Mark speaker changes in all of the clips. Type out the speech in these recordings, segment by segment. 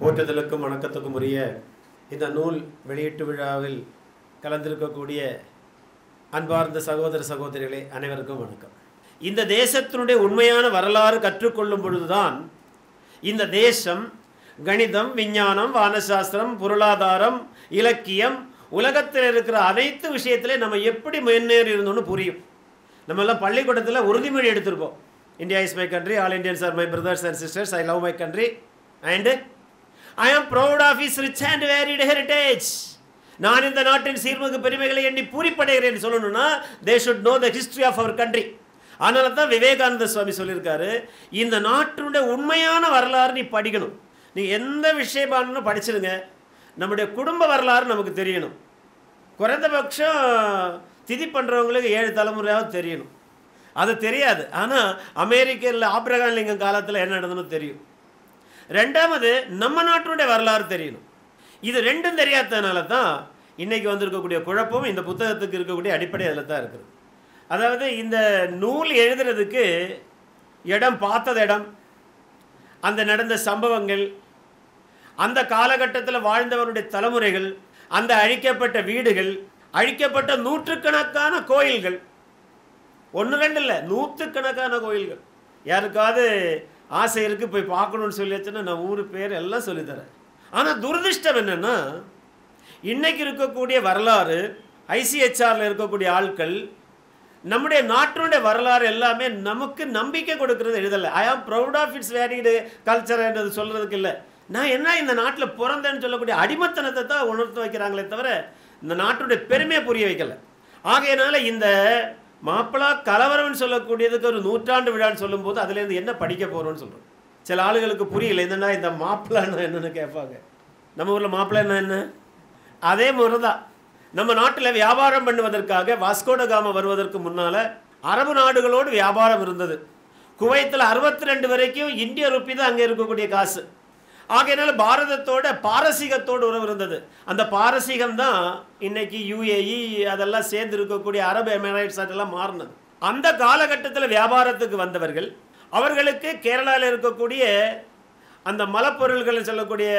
Speaker 1: போற்றுதலுக்கும் வணக்கத்துக்கும் உரிய இந்த நூல் வெளியீட்டு விழாவில் கலந்திருக்கக்கூடிய அன்பார்ந்த சகோதர சகோதரிகளே அனைவருக்கும் வணக்கம். இந்த தேசத்தினுடைய உண்மையான வரலாறு கற்றுக்கொள்ளும் பொழுதுதான் இந்த தேசம் கணிதம் விஞ்ஞானம் வானசாஸ்திரம் பொருளாதாரம் இலக்கியம் உலகத்தில் இருக்கிற அனைத்து விஷயத்திலே நம்ம எப்படி முன்னேறி இருந்தோம்னு புரியும். நம்ம எல்லாம் பள்ளிக்கூடத்தில் உறுதிமொழி எடுத்திருப்போம். India is my country all Indians are my brothers and sisters I love my country and I am proud of its rich and varied heritage நான் இந்த நாட்டின் சீர்மிகு பெருமைகளை எண்ணி பூரிப்படைகிறேன் சொல்லணும்னா they should know the history of our country அதனால தான் விவேகானந்த சுவாமி சொல்லியிருக்காரு இந்த நாட்டினுடைய உண்மையான வரலாறு நீ படிக்கணும். நீ எந்த விஷயமானு படிச்சிருங்க. நம்முடைய குடும்ப வரலாறு நமக்கு தெரியணும். குறைந்தபட்சம் திதி பண்ணுறவங்களுக்கு ஏழு தலைமுறையாவது தெரியணும். அது தெரியாது. ஆனால் அமெரிக்கரில் ஆப்ரகான் லிங்கம் காலத்தில் என்ன நடந்ததுன்னு தெரியும். ரெண்டாவது நம்ம நாட்டினுடைய வரலாறு தெரியணும். இது ரெண்டும் தெரியாததுனால தான் இன்றைக்கி வந்திருக்கக்கூடிய குழப்பம் இந்த புத்தகத்துக்கு இருக்கக்கூடிய அடிப்படை அதில் தான் இருக்குது. அதாவது இந்த நூல் எழுதுறதுக்கு இடம் பார்த்தது இடம் அந்த நடந்த சம்பவங்கள் அந்த காலகட்டத்தில் வாழ்ந்தவருடைய தலைமுறைகள் அந்த அழிக்கப்பட்ட வீடுகள் அழிக்கப்பட்ட நூற்றுக்கணக்கான கோயில்கள். ஒன்று ரெண்டு இல்லை நூற்றுக்கணக்கான கோயில்கள். யாருக்காவது ஆசை இருக்குது போய் பார்க்கணுன்னு சொல்லி வச்சுன்னா நான் ஊர் பேர் எல்லாம் சொல்லித்தரேன். ஆனால் துரதிர்ஷ்டம் என்னென்னா இன்றைக்கி இருக்கக்கூடிய வரலாறு ஐசிஹெச்ஆரில் இருக்கக்கூடிய ஆட்கள் நம்முடைய நாட்டினுடைய வரலாறு எல்லாமே நமக்கு நம்பிக்கை கொடுக்கறது எழுதலை. I am proud of its varied culture என்றது சொல்கிறதுக்கு இல்லை. நான் என்ன இந்த நாட்டில் பிறந்தேன்னு சொல்லக்கூடிய அடிமத்தனத்தை தான் உணர்த்து வைக்கிறாங்களே தவிர இந்த நாட்டுடைய பெருமையை புரிய வைக்கலை. ஆகையினால இந்த மாப்பிளா கலவரம்னு சொல்லக்கூடியதுக்கு ஒரு நூற்றாண்டு விழான்னு சொல்லும்போது அதுலேருந்து என்ன படிக்க போகிறோம்னு சொல்கிறோம் சில ஆளுகளுக்கு புரியல என்னன்னா இந்த மாப்பிளான்னு என்னென்னு கேட்பாங்க. நம்ம ஊரில் மாப்பிள்ளைன்னா என்ன அதே முறை தான் நம்ம நாட்டில் வியாபாரம் பண்ணுவதற்காக வாஸ்கோடகாம வருவதற்கு முன்னால் அரபு நாடுகளோடு வியாபாரம் இருந்தது. குவைத்தில் அறுபத்தி ரெண்டு வரைக்கும் இந்திய ருப்பி தான் அங்கே இருக்கக்கூடிய காசு. ஆகையினால பாரதத்தோட பாரசீகத்தோடு உறவு இருந்தது. அந்த பாரசீகம் தான் இன்னைக்கு யுஏஇ அதெல்லாம் சேர்ந்து இருக்கக்கூடிய அரபு எமிரேட்ஸ் அதெல்லாம் மாறினது. அந்த காலகட்டத்தில் வியாபாரத்துக்கு வந்தவர்கள் அவர்களுக்கு கேரளாவில் இருக்கக்கூடிய அந்த மலப்பொருள்கள் சொல்லக்கூடிய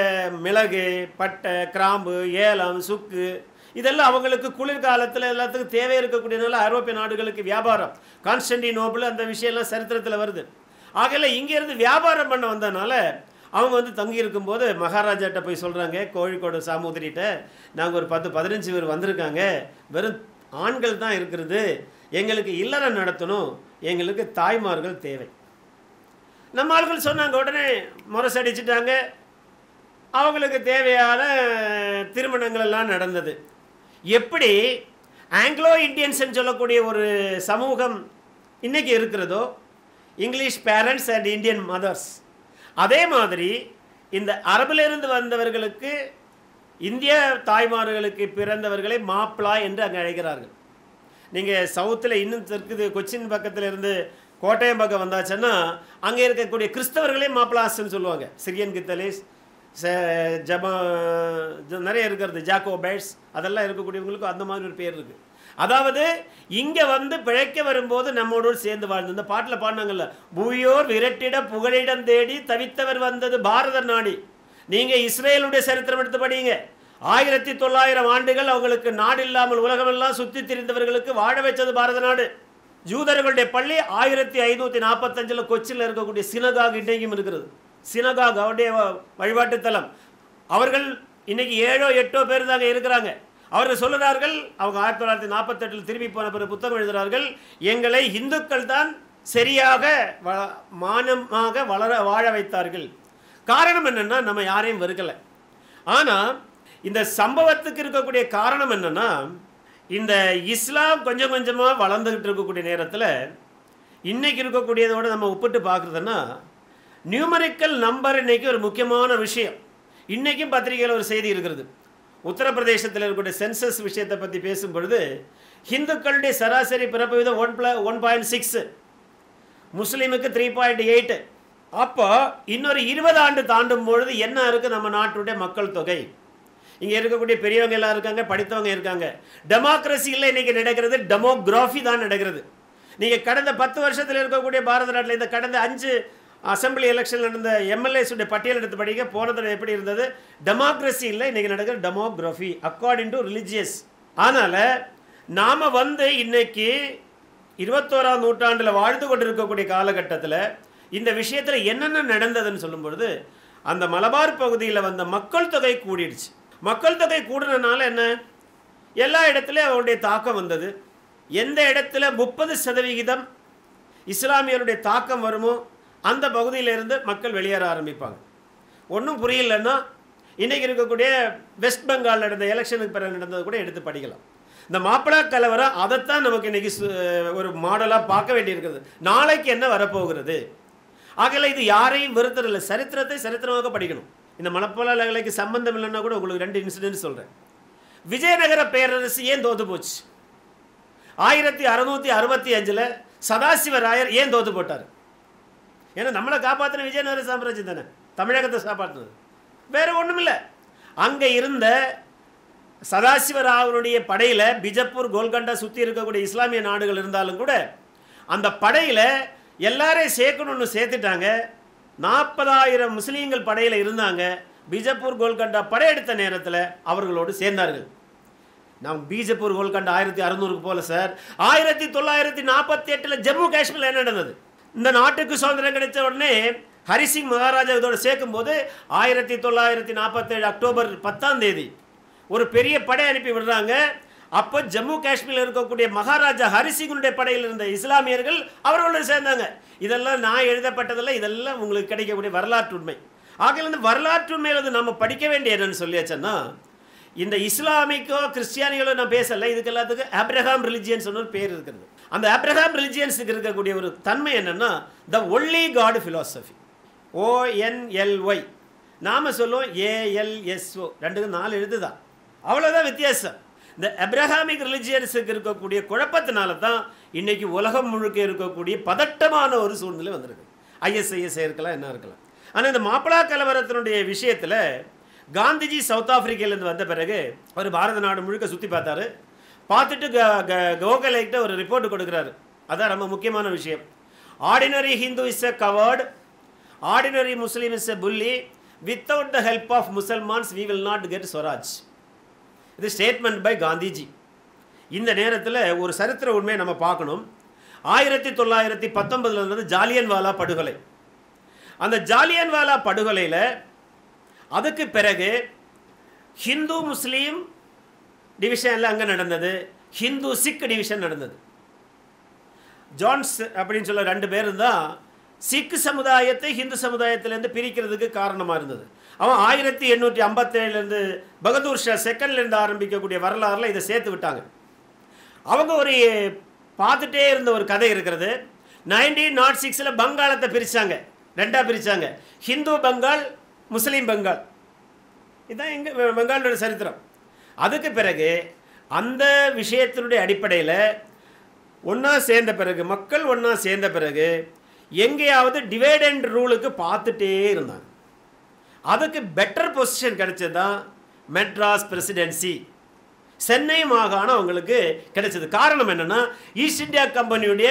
Speaker 1: மிளகு பட்டை கிராம்பு ஏலம் சுக்கு இதெல்லாம் அவங்களுக்கு குளிர்காலத்தில் எல்லாத்துக்கும் தேவை இருக்கக்கூடியனால ஐரோப்பிய நாடுகளுக்கு வியாபாரம். கான்ஸ்டன்டினோபிள் அந்த விஷயம்லாம் சரித்திரத்தில் வருது. ஆகையில் இங்கேருந்து வியாபாரம் பண்ண வந்ததுனால அவங்க வந்து தங்கி இருக்கும்போது மகாராஜாட்ட போய் சொல்கிறாங்க கோழிக்கோடு சாமுதிரிகிட்ட நாங்கள் ஒரு பத்து பதினஞ்சு பேர் வந்திருக்காங்க. வெறும் ஆண்கள் தான் இருக்கிறது. எங்களுக்கு இல்லறம் நடத்தணும். எங்களுக்கு தாய்மார்கள் தேவை. நம்ம ஆள்கள் சொன்னாங்க உடனே முரசடிச்சிட்டாங்க. அவங்களுக்கு தேவையான திருமணங்கள் எல்லாம் நடந்தது. எப்படி ஆங்கிலோ இந்தியன்ஸ்ன்னு சொல்லக்கூடிய ஒரு சமூகம் இன்றைக்கி இருக்கிறதோ English parents and Indian mothers அதே மாதிரி இந்த அரபிலிருந்து வந்தவர்களுக்கு இந்திய தாய்மார்களுக்கு பிறந்தவர்களை மாப்பிளா என்று அங்கே அழைக்கிறார்கள். நீங்கள் சவுத்தில் இன்னும் தெற்குது கொச்சின் பக்கத்தில் இருந்து கோட்டயம் பக்கம் வந்தாச்சுன்னா அங்கே இருக்கக்கூடிய கிறிஸ்தவர்களே மாப்பிளாஸ்ன்னு சொல்லுவாங்க. சிரியன் கித்தலிஸ் ஜப நிறைய இருக்கிறது ஜாக்கோ பேட்ஸ் அதெல்லாம் இருக்கக்கூடியவங்களுக்கும் அந்த மாதிரி ஒரு பேர் இருக்குது அதாவது இங்கே வந்து பிழைக்க வரும்போது நம்மோடு சேர்ந்து வாழ்ந்து. இந்த பாட்டில் பாடினாங்கல்ல பூயோர் விரட்டிட புகழிடம் தேடி தவித்தவர் வந்தது பாரத நாடி. நீங்கள் இஸ்ரேலுடைய சரித்திரம் எடுத்து படிங்க ஆயிரத்தி தொள்ளாயிரம் ஆண்டுகள் அவங்களுக்கு நாடு இல்லாமல் உலகமெல்லாம் சுற்றி திரிந்தவர்களுக்கு வாழ வச்சது பாரத நாடு. ஜூதர்களுடைய பள்ளி ஆயிரத்தி ஐநூற்றி நாற்பத்தஞ்சில் கொச்சியில் இருக்கக்கூடிய சினகாக் இன்றைக்கும் இருக்கிறது. சினகாக் அவருடைய வழிபாட்டு தலம். அவர்கள் இன்னைக்கு ஏழோ எட்டோ பேர் தாங்க இருக்கிறாங்க. அவர்கள் சொல்லுகிறார்கள் அவங்க ஆயிரத்தி தொள்ளாயிரத்தி நாற்பத்தெட்டில் திரும்பி போன பிறகு புத்தகம் எழுதுகிறார்கள் எங்களை இந்துக்கள் தான் சரியாக வ மானமாக வளர வாழ வைத்தார்கள். காரணம் என்னென்னா நம்ம யாரையும் வெறுக்கலை. ஆனால் இந்த சம்பவத்துக்கு இருக்கக்கூடிய காரணம் என்னென்னா இந்த இஸ்லாம் கொஞ்சம் கொஞ்சமாக வளர்ந்துக்கிட்டு இருக்கக்கூடிய நேரத்தில் இன்றைக்கி இருக்கக்கூடியதோடு நம்ம ஒப்பிட்டு பார்க்குறதுன்னா நியூமரிக்கல் நம்பர் இன்றைக்கி ஒரு முக்கியமான விஷயம். இன்றைக்கும் பத்திரிகையில் ஒரு செய்தி இருக்கிறது. உத்தரப்பிரதேசத்தில் இருக்கக்கூடிய சென்சஸ் விஷயத்தை பற்றி பேசும்பொழுது ஹிந்துக்களுடைய சராசரி பிறப்பு விதம் ஒன் ப்ள ஒன் பாயிண்ட் சிக்ஸு முஸ்லீமுக்கு த்ரீ பாயிண்ட் எயிட்டு அப்போ இன்னொரு இருபது ஆண்டு தாண்டும் பொழுது என்ன இருக்குது நம்ம நாட்டுடைய மக்கள் தொகை? இங்கே இருக்கக்கூடிய பெரியவங்க எல்லாம் இருக்காங்க படித்தவங்க இருக்காங்க. டெமோக்ரஸியில் இன்றைக்கி நடக்கிறது டெமோக்ராஃபி தான் நடக்கிறது. நீங்கள் கடந்த பத்து வருஷத்தில் இருக்கக்கூடிய பாரத நாட்டில் இந்த கடந்த அஞ்சு அசம்பிளி எலெக்ஷன் நடந்த எம்எல்ஏஸுடைய பட்டியல் எடுத்து படிக்க போன தடவை எப்படி இருந்தது? டெமோக்ரஸி இல்லை இன்றைக்கி நடக்கிற டெமோக்ராஃபி அக்கார்டிங் டு ரிலிஜியஸ் அதனால் நாம் வந்து இன்னைக்கு இருபத்தோராம் நூற்றாண்டில் வாழ்ந்து கொண்டிருக்கக்கூடிய காலகட்டத்தில் இந்த விஷயத்தில் என்னென்ன நடந்ததுன்னு சொல்லும்பொழுது அந்த மலபார் பகுதியில் வந்த மக்கள் தொகை கூடிடுச்சு. மக்கள் தொகை கூடுனதுனால என்ன? எல்லா இடத்துலையும் அவருடைய தாக்கம் வந்தது. எந்த இடத்துல முப்பது சதவிகிதம் இஸ்லாமியருடைய தாக்கம் வருமோ அந்த பகுதியிலிருந்து மக்கள் வெளியேற ஆரம்பிப்பாங்க. ஒன்றும் புரியலன்னா இன்றைக்கி இருக்கக்கூடிய வெஸ்ட் பெங்கால் நடந்த எலெக்ஷனுக்கு பிறகு நடந்தது கூட எடுத்து படிக்கலாம். இந்த மாப்பிளா கலவரம் அதைத்தான் நமக்கு இன்றைக்கி சு- ஒரு மாடலாக பார்க்க வேண்டியிருக்கிறது நாளைக்கு என்ன வரப்போகிறது? ஆகல இது யாரையும் வெறுத்ததில்லை சரித்திரத்தை சரித்திரமாக படிக்கணும். இந்த மணப்பலாலைக்கு சம்பந்தம் இல்லைன்னா கூட உங்களுக்கு ரெண்டு இன்சிடென்ட் சொல்கிறேன் விஜயநகர பேரரசு ஏன் தோத்து போச்சு? ஆயிரத்தி அறுநூற்றி அறுபத்தி அஞ்சில் சதாசிவராயர் ஏன் தோத்து போட்டார்? ஏன்னா நம்மளை காப்பாற்றின விஜயநகர சாம்ராஜ்யம் தானே? தமிழகத்தை காப்பாற்றினது வேறு ஒன்றும் இல்லை அங்கே இருந்த சதாசிவராவனுடைய படையில் பிஜப்பூர் கோல்கண்டா சுற்றி இருக்கக்கூடிய இஸ்லாமிய நாடுகள் இருந்தாலும் கூட அந்த படையில் எல்லாரையும் சேர்க்கணும்னு சேர்த்துட்டாங்க. நாற்பதாயிரம் முஸ்லீம்கள் படையில் இருந்தாங்க. பிஜப்பூர் கோல்கண்டா படையெடுத்த நேரத்தில் அவர்களோடு சேர்ந்தார்கள். நாம் பிஜப்பூர் கோல்கண்டா ஆயிரத்தி அறுநூறுக்கு போல சார். ஆயிரத்தி தொள்ளாயிரத்தி நாற்பத்தி எட்டில் ஜம்மு காஷ்மீரில் என்ன நடந்தது? இந்த நாட்டுக்கு சுதந்திரம் கிடைச்ச உடனே ஹரிசிங் மகாராஜா இதோடு சேர்க்கும்போது ஆயிரத்தி தொள்ளாயிரத்தி நாற்பத்தேழு அக்டோபர் பத்தாம் தேதி ஒரு பெரிய படை அனுப்பி விடுறாங்க. அப்போ ஜம்மு காஷ்மீரில் இருக்கக்கூடிய மகாராஜா ஹரிசிங்கனுடைய படையில் இருந்த இஸ்லாமியர்கள் அவர்களோடு சேர்ந்தாங்க. இதெல்லாம் நான் எழுதப்பட்டதில்ல இதெல்லாம் உங்களுக்கு கிடைக்கக்கூடிய வரலாற்று உண்மை. ஆகையில் இந்த வரலாற்று உண்மையில் வந்து நம்ம படிக்க வேண்டிய என்னன்னு சொல்லியாச்சுன்னா இந்த இஸ்லாமிக்கோ கிறிஸ்டியானிகளோ நான் பேசல. இதுக்கு எல்லாத்துக்கும் ஆப்ரஹாம் ரிலிஜியன்ஸ் ஒரு பேர் இருக்கிறது அந்த ஆப்ரஹாம் ரிலிஜியன்ஸுக்கு இருக்கக்கூடிய ஒரு தன்மை என்னன்னா த ஒன்லி காடு ஃபிலாசபி ஓஎன்எல்ஒய் நாம சொல்லுவோம் ஏஎல்எஸ்ஓ ரெண்டுக்கும் நாலு எழுத்து தான் அவ்வளோதான் வித்தியாசம். இந்த அப்ரஹாமிக் ரிலிஜியன்ஸுக்கு இருக்கக்கூடிய குழப்பத்தினால தான் இன்றைக்கி உலகம் முழுக்க இருக்கக்கூடிய பதட்டமான ஒரு சூழ்நிலை வந்திருக்கு. ஐஎஸ்ஐஎஸ் இருக்கலாம் என்ன இருக்கலாம். ஆனால் இந்த மாப்பிளா கலவரத்தினுடைய விஷயத்தில் காந்திஜி சவுத் ஆஃப்ரிக்காலேருந்து வந்த பிறகு அவர் பாரத நாடு முழுக்க சுற்றி பார்த்தாரு. பார்த்துட்டு க- கோகலேக்கிட்ட ஒரு ரிப்போர்ட் கொடுக்குறாரு. அதான் ரொம்ப முக்கியமான விஷயம். Ordinary Hindu is a coward ordinary Muslim is a bully without the help of Musalmans we will not get swaraj இது ஸ்டேட்மெண்ட் பை காந்திஜி இந்த நேரத்தில் ஒரு சரித்திர உண்மையை நம்ம பார்க்கணும். ஆயிரத்தி தொள்ளாயிரத்தி பத்தொன்பதுல இருந்தது ஜாலியன்வாலா படுகொலை. அந்த ஜாலியன்வாலா படுகொலையில் அதுக்கு பிறகு ஹிந்து முஸ்லீம் டிவிஷன் எல்லாம் அங்கே நடந்தது. ஹிந்து சிக் டிவிஷன் நடந்தது. ஜான்ஸ் அப்படின்னு சொல்ல ரெண்டு பேரும் தான் சிக் சமுதாயத்தை ஹிந்து சமுதாயத்திலேருந்து பிரிக்கிறதுக்கு காரணமாக இருந்தது. அவன் ஆயிரத்தி எண்ணூற்றி ஐம்பத்தேழுலேருந்து பகதூர் ஷா செகண்ட்லேருந்து ஆரம்பிக்கக்கூடிய வரலாறில் இதை சேர்த்து விட்டாங்க. அவங்க ஒரு பார்த்துட்டே இருந்த ஒரு கதை இருக்கிறது. நைன்டீன் நாட் சிக்ஸில் பங்காளத்தை பிரித்தாங்க ரெண்டாக பிரித்தாங்க ஹிந்து பங்கால் முஸ்லீம் பெங்கால். இதுதான் எங்கள் பெங்காலோட சரித்திரம். அதுக்கு பிறகு அந்த விஷயத்தினுடைய அடிப்படையில் ஒன்றா சேர்ந்த பிறகு மக்கள் ஒன்றா சேர்ந்த பிறகு எங்கேயாவது டிவைட் அண்ட் ரூலுக்கு பார்த்துட்டே இருந்தாங்க. அதுக்கு பெட்டர் பொசிஷன் கிடைச்சது? தான் மெட்ராஸ் பிரசிடென்சி சென்னை மாகாணம் அவங்களுக்கு கிடைச்சது. காரணம் என்னென்னா ஈஸ்ட் இந்தியா கம்பெனியுடைய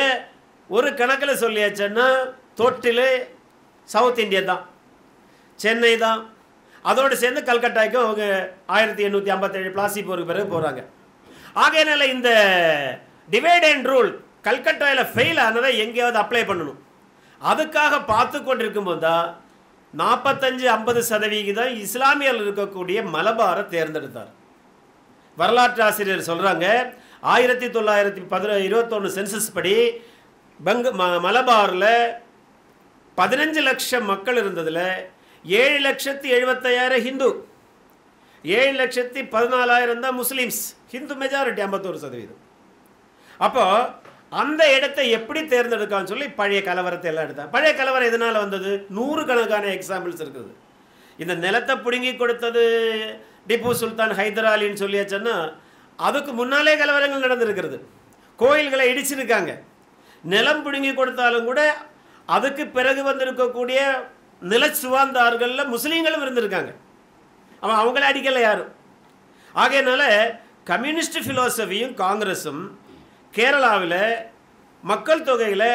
Speaker 1: ஒரு கணக்கில் சொல்லியாச்சுன்னா தொட்டில் சவுத் இந்தியா தான். சென்னை தான். அதோடு சேர்ந்து கல்கட்டாய்க்கும் அவங்க ஆயிரத்தி எண்ணூற்றி ஐம்பத்தேழு பிளாசி போருக்கு பிறகு போகிறாங்க ஆகையினால இந்த டிவைட் அண்ட் ரூல் கல்கட்டாவில் ஃபெயில் ஆனதை எங்கேயாவது அப்ளை பண்ணணும். அதுக்காக பார்த்து கொண்டிருக்கும்போது தான் நாற்பத்தஞ்சு ஐம்பது சதவிகிதம் இஸ்லாமியர்கள் இருக்கக்கூடிய மலபாரை தேர்ந்தெடுத்தார். வரலாற்று ஆசிரியர் சொல்கிறாங்க ஆயிரத்தி தொள்ளாயிரத்தி பதின இருபத்தொன்று சென்சஸ் படி பங்கு ம மலபாரில் பதினஞ்சு லட்சம் மக்கள் இருந்ததில் ஏழு லட்சத்தி எழுபத்தையாயிரம் ஹிந்து. ஏழு லட்சத்தி பதினாலாயிரம் தான் முஸ்லீம்ஸ். ஹிந்து மெஜாரிட்டி ஐம்பத்தோரு சதவீதம். அப்போ அந்த இடத்தை எப்படி தேர்ந்தெடுக்கான்னு சொல்லி பழைய கலவரத்தை எல்லாம் எடுத்தா பழைய கலவரம் எதனால் வந்தது? நூறு கணக்கான எக்ஸாம்பிள்ஸ் இருக்குது. இந்த நிலத்தை பிடுங்கி கொடுத்தது டிப்பு சுல்தான் ஹைதராலின்னு சொல்லியாச்சுன்னா அதுக்கு முன்னாலே கலவரங்கள் நடந்திருக்கிறது. கோயில்களை இடிச்சிருக்காங்க. நிலம் பிடுங்கி கொடுத்தாலும் கூட அதுக்கு பிறகு வந்திருக்கக்கூடிய நில சுவாந்தார்களில் முஸ்லீம்களும் இருந்திருக்காங்க. அவன் அவங்கள அடிக்கலை யாரும். ஆகையினால கம்யூனிஸ்ட் ஃபிலோசபியும் காங்கிரஸும் கேரளாவில் மக்கள் தொகையில்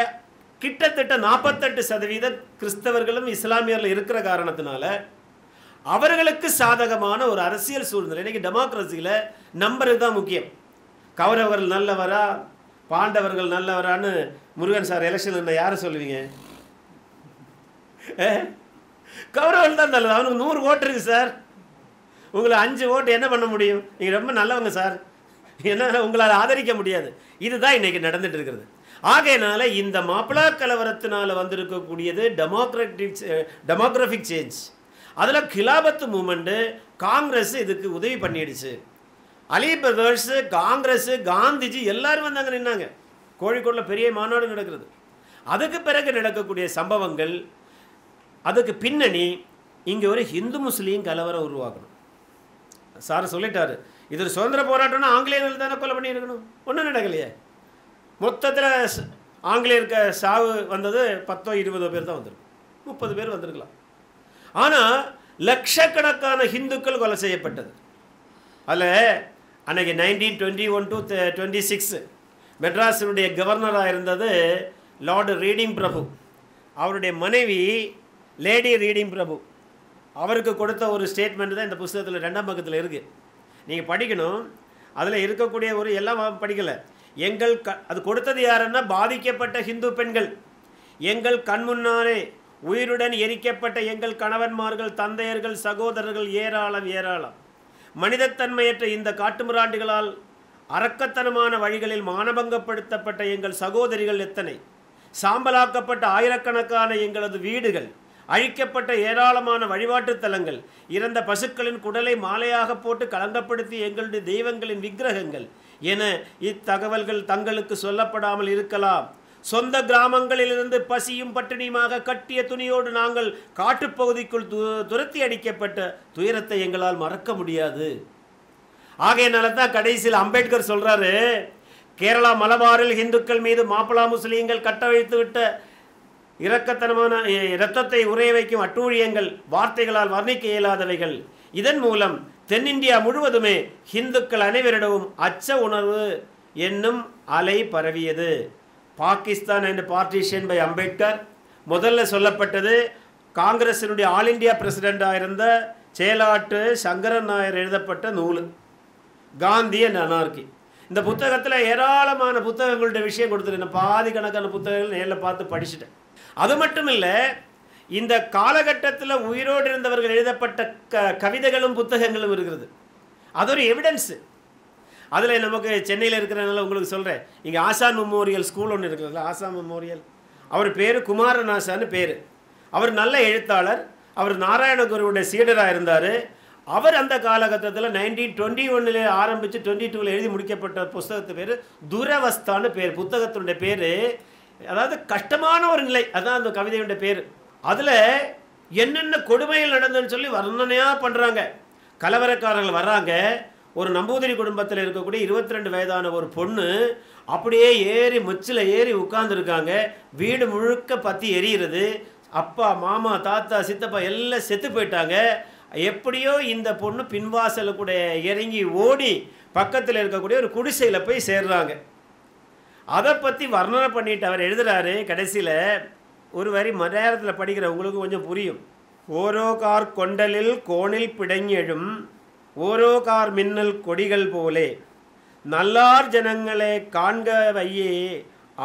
Speaker 1: கிட்டத்தட்ட நாற்பத்தெட்டு சதவீத கிறிஸ்தவர்களும் இஸ்லாமியர்கள் இருக்கிற காரணத்தினால அவர்களுக்கு சாதகமான ஒரு அரசியல் சூழ்நிலை. இன்னைக்கு டெமோக்ரஸியில் நம்பருக்கு தான் முக்கியம். கௌரவர்கள் நல்லவரா பாண்டவர்கள் நல்லவரான்னு முருகன் சார் எலெக்ஷன் யாரை சொல்லுவீங்க? கௌரவர்கள் தான் நல்லது. அவனுக்கு நூறு ஓட்டு இருக்கு சார். உங்களை அஞ்சு ஓட்டு என்ன பண்ண முடியும்? நீங்கள் ரொம்ப நல்லவங்க சார். என்ன உங்களால் ஆதரிக்க முடியாது. இதுதான் இன்றைக்கி நடந்துட்டு இருக்கிறது. ஆகையினால இந்த மாப்பிளா கலவரத்தினால் வந்திருக்கக்கூடியது டெமோக்ராட்டிக் டெமோக்ராஃபிக் சேஞ்ச் அதில் கிலாபத்து மூமெண்ட்டு காங்கிரஸ் இதுக்கு உதவி பண்ணிடுச்சு. அலி பிரதர்ஸ் காங்கிரஸ் காந்திஜி எல்லாரும் வந்து அங்கே நின்னாங்க. கோழிக்கோட்டில் பெரிய மாநாடு நடக்கிறது. அதுக்கு பிறகு நடக்கக்கூடிய சம்பவங்கள் அதுக்கு பின்னணி இங்கே ஒரு ஹிந்து முஸ்லீம் கலவரம் உருவாக்கணும். சார் சொல்லிட்டாரு இது ஒரு சுதந்திர போராட்டம்னா ஆங்கிலேயர்கள் தானே கொலை பண்ணியிருக்கணும். ஒன்றும் நடக்கலையே. மொத்தத்தில் ஆங்கிலேயருக்கு சாவு வந்தது பத்தோ இருபதோ பேர் தான் வந்திருக்கும் முப்பது பேர் வந்திருக்கலாம். ஆனால் லட்சக்கணக்கான ஹிந்துக்கள் கொலை செய்யப்பட்டது. அதில் அன்னைக்கு nineteen twenty one to twenty six மெட்ராஸினுடைய கவர்னராக இருந்தது லார்டு ரீடிங் பிரபு. அவருடைய மனைவி லேடி ரீடிங் பிரபு அவருக்கு கொடுத்த ஒரு ஸ்டேட்மெண்ட் தான் இந்த புஸ்தகத்தில் ரெண்டாம் பக்கத்தில் இருக்குது நீங்கள் படிக்கணும். அதில் இருக்கக்கூடிய ஒரு எல்லாம் படிக்கலை. எங்கள் க அது கொடுத்தது யாருன்னா பாதிக்கப்பட்ட ஹிந்து பெண்கள். எங்கள் கண்முன்னாலே உயிருடன் எரிக்கப்பட்ட எங்கள் கணவன்மார்கள் தந்தையர்கள் சகோதரர்கள் ஏராளம் ஏராளம். மனிதத்தன்மையற்ற இந்த காட்டுமிராண்டிகளால் அரக்கத்தனமான வழிகளில் மானபங்கப்படுத்தப்பட்ட எங்கள் சகோதரிகள் எத்தனை? சாம்பலாக்கப்பட்ட ஆயிரக்கணக்கான எங்களது வீடுகள். அழிக்கப்பட்ட ஏராளமான வழிபாட்டுத் தலங்கள் இறந்த பசுக்களின் குடலை மாலையாக போட்டு களங்கப்படுத்தி எங்களுடைய தெய்வங்களின் விக்கிரகங்கள் என இத்தகவல்கள் தங்களுக்கு சொல்லப்படாமல் இருக்கலாம். சொந்த கிராமங்களிலிருந்து பசியும் பட்டினியுமாக கட்டிய துணியோடு நாங்கள் காட்டுப்பகுதிக்குள் து துரத்தி அடிக்கப்பட்ட துயரத்தை எங்களால் மறக்க முடியாது. ஆகையினால தான் கடைசியில் அம்பேத்கர் சொல்றாரு கேரளா மலபாரில் இந்துக்கள் மீது மாப்பிளா முஸ்லீம்கள் கட்டவிழ்த்து விட்ட இரக்கத்தனமான இரத்தத்தை உரைய வைக்கும் அட்டூழியங்கள் வார்த்தைகளால் வர்ணிக்க இயலாதவைகள். இதன் மூலம் தென்னிந்தியா முழுவதுமே ஹிந்துக்கள் அனைவரிடமும் அச்ச உணர்வு என்னும் அலை பரவியது. Pakistan and partition by Ambedkar முதல்ல சொல்லப்பட்டது காங்கிரசினுடைய ஆல் இந்தியா பிரசிடெண்டாக இருந்த செயலாட்டு சங்கரன் நாயர் எழுதப்பட்ட நூல். காந்தி அண்ட் அனார்கி இந்த புத்தகத்தில் ஏராளமான புத்தகங்களுடைய விஷயம் கொடுத்துருக்கேன் பாதி கணக்கான புத்தகங்கள் நேரில் பார்த்து படிச்சுட்டேன். அது மட்டும் இல்லை இந்த காலகட்டத்தில் உயிரோடு இருந்தவர்கள் எழுதப்பட்ட க கவிதைகளும் புத்தகங்களும் இருக்கிறது அது ஒரு எவிடன்ஸு அதில் நமக்கு சென்னையில் இருக்கிறனால உங்களுக்கு சொல்கிறேன் இங்கே ஆசான் மெமோரியல் ஸ்கூல் ஒன்று இருக்கிறதுல ஆசான் மெமோரியல் அவர் பேர் குமாரநாசான்னு பேர். அவர் நல்ல எழுத்தாளர். அவர் நாராயணகுருவுடைய சீடராக இருந்தார். அவர் அந்த காலகட்டத்தில் நைன்டீன் டுவெண்ட்டி ஒன்னில் ஆரம்பித்து டுவெண்ட்டி டூவில் எழுதி முடிக்கப்பட்ட புஸ்தகத்து பேர் துரவஸ்தான்னு பேர். புத்தகத்தினுடைய பேர் அதாவது கஷ்டமான ஒரு நிலை. அதுதான் அந்த கவிதையுடைய பேர். அதில் என்னென்ன கொடுமைகள் நடந்ததுன்னு சொல்லி வர்ணனையாக பண்ணுறாங்க கலவரக்காரர்கள் வர்றாங்க. ஒரு நம்பூதிரி குடும்பத்தில் இருக்கக்கூடிய இருபத்தி ரெண்டு வயதான ஒரு பொண்ணு அப்படியே ஏறி முச்சில் ஏறி உட்கார்ந்துருக்காங்க. வீடு முழுக்க பற்றி எரியிறது. அப்பா மாமா தாத்தா சித்தப்பா எல்லாம் செத்து போயிட்டாங்க. எப்படியோ இந்த பொண்ணு பின்வாசலுக்குடைய கூட இறங்கி ஓடி பக்கத்தில் இருக்கக்கூடிய ஒரு குடிசையில் போய் சேர்றாங்க. அதை பற்றி வர்ணனை பண்ணிட்டு அவர் எழுதுகிறாரு கடைசியில் ஒரு வரி மலையாளத்தில் படிக்கிற உங்களுக்கு கொஞ்சம் புரியும். ஓரோ கார் கொண்டலில் கோணில் பிடங்கெழும் ஓரோ கார் மின்னல் கொடிகள் போலே. நல்லார் ஜனங்களை காண்க வையே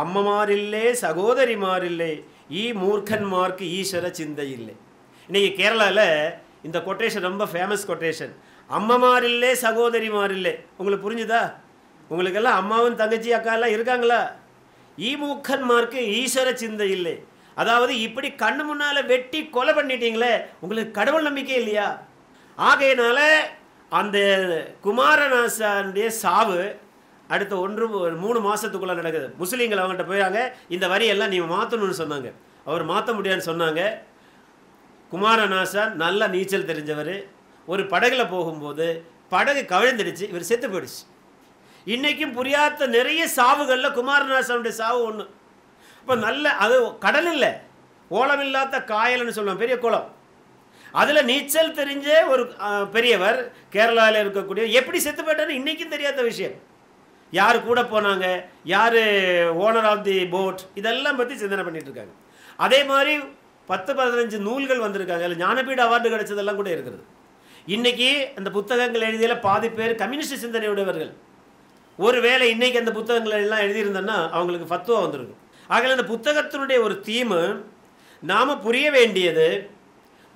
Speaker 1: அம்மமாரில்லே சகோதரிமாரில்லை ஈ மூர்க்கன்மார்க்கு ஈஸ்வர சிந்தை இல்லை இன்னைக்கு கேரளாவில் இந்த கொட்டேஷன் ரொம்ப ஃபேமஸ் கொட்டேஷன் அம்மமாரில்லே சகோதரிமாரில்லை. உங்களுக்கு புரிஞ்சுதா? உங்களுக்கெல்லாம் அம்மாவும் தங்கச்சி அக்கா எல்லாம் இருக்காங்களா? ஈமூக்கன்மார்க்கு ஈஸ்வர சிந்தை இல்லை. அதாவது இப்படி கண்ணு முன்னால் வெட்டி கொலை பண்ணிட்டீங்களே உங்களுக்கு கடவுள் நம்பிக்கை இல்லையா? ஆகையினால அந்த குமாரநாசனுடைய சாவு அடுத்த ஒன்று ஒரு மூணு மாதத்துக்குள்ளே நடக்குது. முஸ்லீம்கள் அவங்ககிட்ட போயாங்க இந்த வரியெல்லாம் நீங்கள் மாற்றணும்னு சொன்னாங்க. அவர் மாற்ற முடியாதுன்னு சொன்னாங்க. குமாரநாசன் நல்லா நீச்சல் தெரிஞ்சவர். ஒரு படகுல போகும்போது படகு கவிழ்ந்துடுச்சு இவர் செத்து போயிடுச்சு. இன்றைக்கும் புரியாத நிறைய சாவுகளில் குமாரநாசனுடைய சாவு ஒன்று இப்போ நல்ல அது கடல் இல்லை. ஓலம் இல்லாத காயல்னு சொல்லுவோம் பெரிய குளம் அதில் நீச்சல் தெரிஞ்ச ஒரு பெரியவர் கேரளாவில் இருக்கக்கூடிய எப்படி செத்து போயிட்டான்னு இன்றைக்கும் தெரியாத விஷயம். யார் கூட போனாங்க யார் ஓனர் ஆஃப் தி போட் இதெல்லாம் பற்றி சிந்தனை பண்ணிட்டு இருக்காங்க. அதே மாதிரி பத்து பதினஞ்சு நூல்கள் வந்திருக்காங்க. அதில் ஞானபீட அவார்டு கிடைச்சதெல்லாம் கூட இருக்கிறது இன்றைக்கி அந்த புத்தகங்கள் எழுதியில் பாதி பேர் கம்யூனிஸ்ட் சிந்தனையுடையவர்கள். ஒருவேளை இன்னைக்கு அந்த புத்தகங்கள் எல்லாம் எழுதியிருந்தோன்னா அவங்களுக்கு ஃபத்துவா வந்திருக்கும். ஆகல அந்த புத்தகத்தினுடைய ஒரு தீமு நாம் புரிய வேண்டியது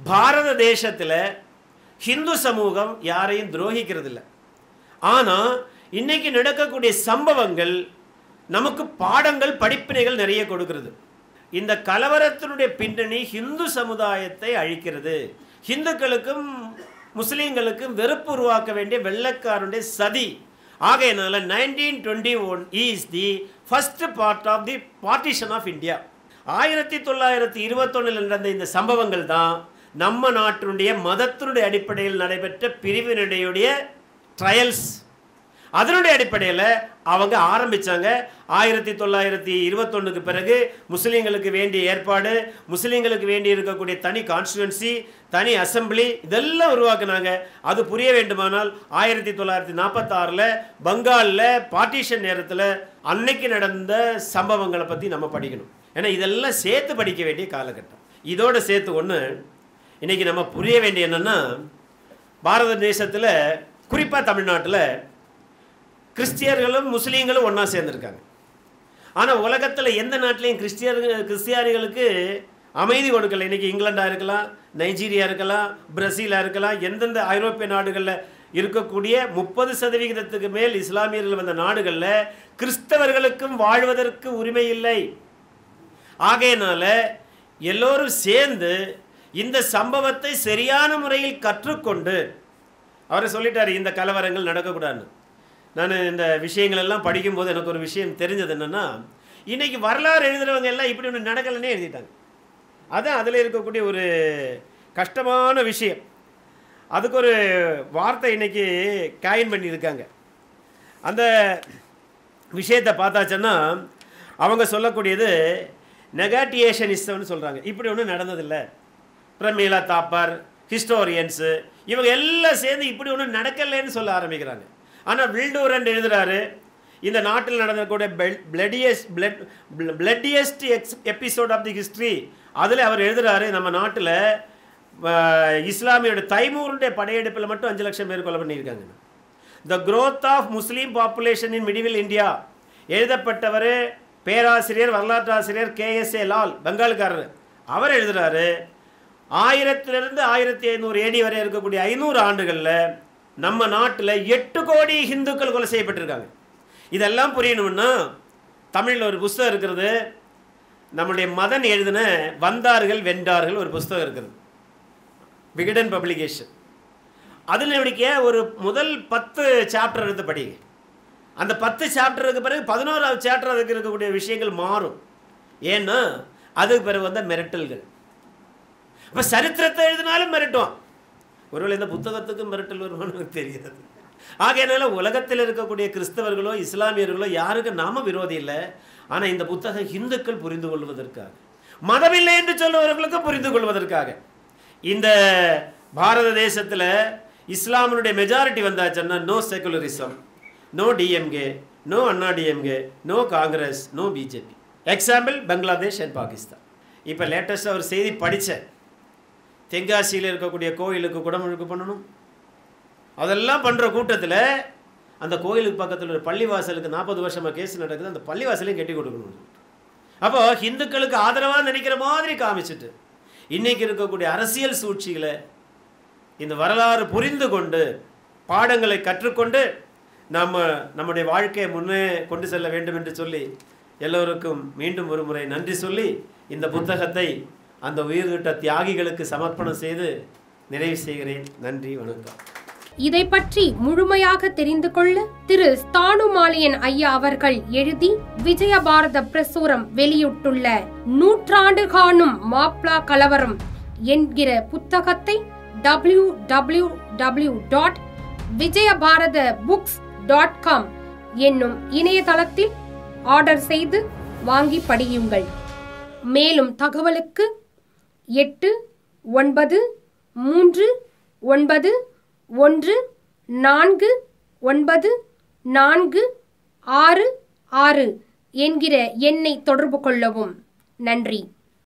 Speaker 1: பாரத தேசத்தில் ஹிந்து சமூகம் யாரையும் துரோகிக்கிறதில்ல. ஆனால் இன்னைக்கு நடக்கக்கூடிய சம்பவங்கள் நமக்கு பாடங்கள் படிப்பினைகள் நிறைய கொடுக்கிறது. இந்த கலவரத்தினுடைய பின்னணி ஹிந்து சமுதாயத்தை அழிக்கிறது. ஹிந்துக்களுக்கும் முஸ்லீம்களுக்கும் வெறுப்பு உருவாக்க வேண்டிய வெள்ளக்காரனுடைய சதி. ஆகையினால nineteen twenty one is the first part of the partition of India ஆயிரத்தி தொள்ளாயிரத்தி இருபத்தொன்னில் நடந்த இந்த சம்பவங்கள் தான் நம்ம நாட்டினுடைய மதத்தினுடைய அடிப்படையில் நடைபெற்ற பிரிவினுடைய ட்ரையல்ஸ் அதனுடைய அடிப்படையில் அவங்க ஆரம்பித்தாங்க ஆயிரத்தி தொள்ளாயிரத்தி இருபத்தொன்னுக்கு பிறகு முஸ்லீம்களுக்கு வேண்டிய ஏற்பாடு முஸ்லீம்களுக்கு வேண்டி இருக்கக்கூடிய தனி கான்ஸ்டுவன்சி தனி அசம்பிளி இதெல்லாம் உருவாக்குனாங்க. அது புரிய வேண்டுமானால் ஆயிரத்தி தொள்ளாயிரத்தி நாற்பத்தாறில் பங்காலில் பார்ட்டிஷன் நேரத்தில் அன்னைக்கு நடந்த சம்பவங்களை பற்றி நம்ம படிக்கணும். ஏன்னா இதெல்லாம் சேர்த்து படிக்க வேண்டிய காலகட்டம். இதோடு சேர்த்து ஒன்று இன்றைக்கி நம்ம புரிய வேண்டிய என்னென்னா பாரத தேசத்தில் குறிப்பாக தமிழ்நாட்டில் கிறிஸ்டியர்களும் முஸ்லீம்களும் ஒன்றா சேர்ந்துருக்காங்க. ஆனால் உலகத்தில் எந்த நாட்டிலையும் கிறிஸ்டியர் கிறிஸ்டியானிகளுக்கு அமைதி கொடுக்கல. இன்றைக்கி இங்கிலாண்டாக இருக்கலாம் நைஜீரியா இருக்கலாம் பிரசீலாக இருக்கலாம் எந்தெந்த ஐரோப்பிய நாடுகளில் இருக்கக்கூடிய முப்பது சதவிகிதத்துக்கு மேல் இஸ்லாமியர்கள் வந்த நாடுகளில் கிறிஸ்தவர்களுக்கும் வாழ்வதற்கு உரிமை இல்லை. ஆகையினால எல்லோரும் சேர்ந்து இந்த சம்பவத்தை சரியான முறையில் கற்றுக்கொண்டு அவர் சொல்லிட்டார் இந்த கலவரங்கள் நடக்கக்கூடாதுன்னு. நான் இந்த விஷயங்கள் எல்லாம் படிக்கும்போது எனக்கு ஒரு விஷயம் தெரிஞ்சது என்னென்னா இன்றைக்கி வரலாறு எழுதுகிறவங்க எல்லாம் இப்படி ஒன்று நடக்கலைன்னே எழுதிட்டாங்க. அதுதான் அதில் இருக்கக்கூடிய ஒரு கஷ்டமான விஷயம். அதுக்கு ஒரு வார்த்தை இன்றைக்கி காயின் பண்ணியிருக்காங்க. அந்த விஷயத்தை பார்த்தாச்சுன்னா அவங்க சொல்லக்கூடியது நெகாட்டியேஷனிஸ்டம்னு சொல்கிறாங்க இப்படி ஒன்றும் நடந்ததில்லை. பிரமீலா தாப்பர் ஹிஸ்டோரியன்ஸு இவங்க எல்லாம் சேர்ந்து இப்படி ஒன்றும் நடக்கலைன்னு சொல்ல ஆரம்பிக்கிறாங்க. ஆனால் வில்டூரன் எழுதுகிறாரு இந்த நாட்டில் நடந்தக்கூடிய bloodiest blood bloodiest X episode of the history அதில் அவர் எழுதுகிறாரு நம்ம நாட்டில் இஸ்லாமியோட தைமூருடைய படையெடுப்பில் மட்டும் அஞ்சு லட்சம் பேர் கொலை பண்ணியிருக்காங்க. The growth of Muslim population in medieval India எழுதப்பட்டவர் பேராசிரியர் வரலாற்றாசிரியர் கேஎஸ்ஏ லால் பெங்கால்காரர். அவர் எழுதுகிறாரு ஆயிரத்திலிருந்து ஆயிரத்தி ஐநூறு ஏடி வரை இருக்கக்கூடிய ஐநூறு ஆண்டுகளில் நம்ம நாட்டில் எட்டு கோடி ஹிந்துக்கள் கொலை செய்யப்பட்டிருக்காங்க. இதெல்லாம் புரியணும்னா தமிழில் ஒரு புஸ்தகம் இருக்கிறது. நம்முடைய மதன் எழுதின வந்தார்கள் வென்றார்கள் ஒரு புஸ்தகம் இருக்கிறது விகடன் பப்ளிகேஷன். அதில் என்னுடைய ஒரு முதல் பத்து சாப்டர் எடுத்து படிங்க. அந்த பத்து சாப்டருக்கு பிறகு பதினோராவது சாப்டர் அதுக்கு இருக்கக்கூடிய விஷயங்கள் மாறும். ஏன்னா அதுக்கு பிறகு வந்த மிரட்டல்கள். இப்போ சரித்திரத்தை எழுதினாலும் மிரட்டுவான். ஒருவேளை இந்த புத்தகத்துக்கும் மிரட்டல் வருமானு எனக்கு தெரியாது. ஆகையினால உலகத்தில் இருக்கக்கூடிய கிறிஸ்தவர்களோ இஸ்லாமியர்களோ யாருக்கும் நாம விரோதி இல்லை. ஆனால் இந்த புத்தகம் இந்துக்கள் புரிந்து கொள்வதற்காக மதமில்லை என்று சொல்லுவவர்களுக்கு புரிந்து கொள்வதற்காக இந்த பாரத தேசத்தில் இஸ்லாமினுடைய மெஜாரிட்டி வந்தாச்சுன்னா no secularism no DMK no Anna DMK no Congress no BJP example Bangladesh and Pakistan இப்போ லேட்டஸ்ட்டாக ஒரு செய்தி படித்தேன் தென்காசியில் இருக்கக்கூடிய கோயிலுக்கு குடமுழுக்கு பண்ணணும். அதெல்லாம் பண்ணுற கூட்டத்தில் அந்த கோயிலுக்கு பக்கத்தில் ஒரு பள்ளிவாசலுக்கு நாற்பது வருஷமாக கேஸ் நடக்குது. அந்த பள்ளிவாசலையும் கட்டி கொடுக்கணும். அப்போ ஹிந்துக்களுக்கு ஆதரவாக நினைக்கிற மாதிரி காமிச்சிட்டு இன்றைக்கி இருக்கக்கூடிய அரசியல் சூழ்ச்சிகளை இந்த வரலாறு புரிந்து கொண்டு பாடங்களை கற்றுக்கொண்டு நம்ம நம்முடைய வாழ்க்கையை முன்னே கொண்டு செல்ல வேண்டும் என்று சொல்லி எல்லோருக்கும் மீண்டும் ஒரு முறை நன்றி சொல்லி இந்த புத்தகத்தை அந்த உயிர்விட்ட தியாகிகளுக்கு சமர்ப்பணம் செய்து நிறைவு செய்கிறேன். நன்றி வணக்கம்.
Speaker 2: இதை பற்றி முழுமையாக தெரிந்து கொள்ள திரு. ஸ்தானுமாலியன் ஐயா அவர்கள் எழுதி விஜயபாரத பிரசுரம் வெளியிட்டுள்ள நூற்றாண்டு காணும் மாப்ளா கலவரம் என்கிற புத்தகத்தை W W W dot Vijayabharat books dot com என்னும் இணையதளத்தில் ஆர்டர் செய்து வாங்கி படியுங்கள். மேலும் தகவலுக்கு எட்டு ஒன்பது மூன்று ஒன்பது ஒன்று நான்கு ஒன்பது நான்கு ஆறு ஆறு என்கிற எண்ணை தொடர்பு கொள்ளவும். நன்றி.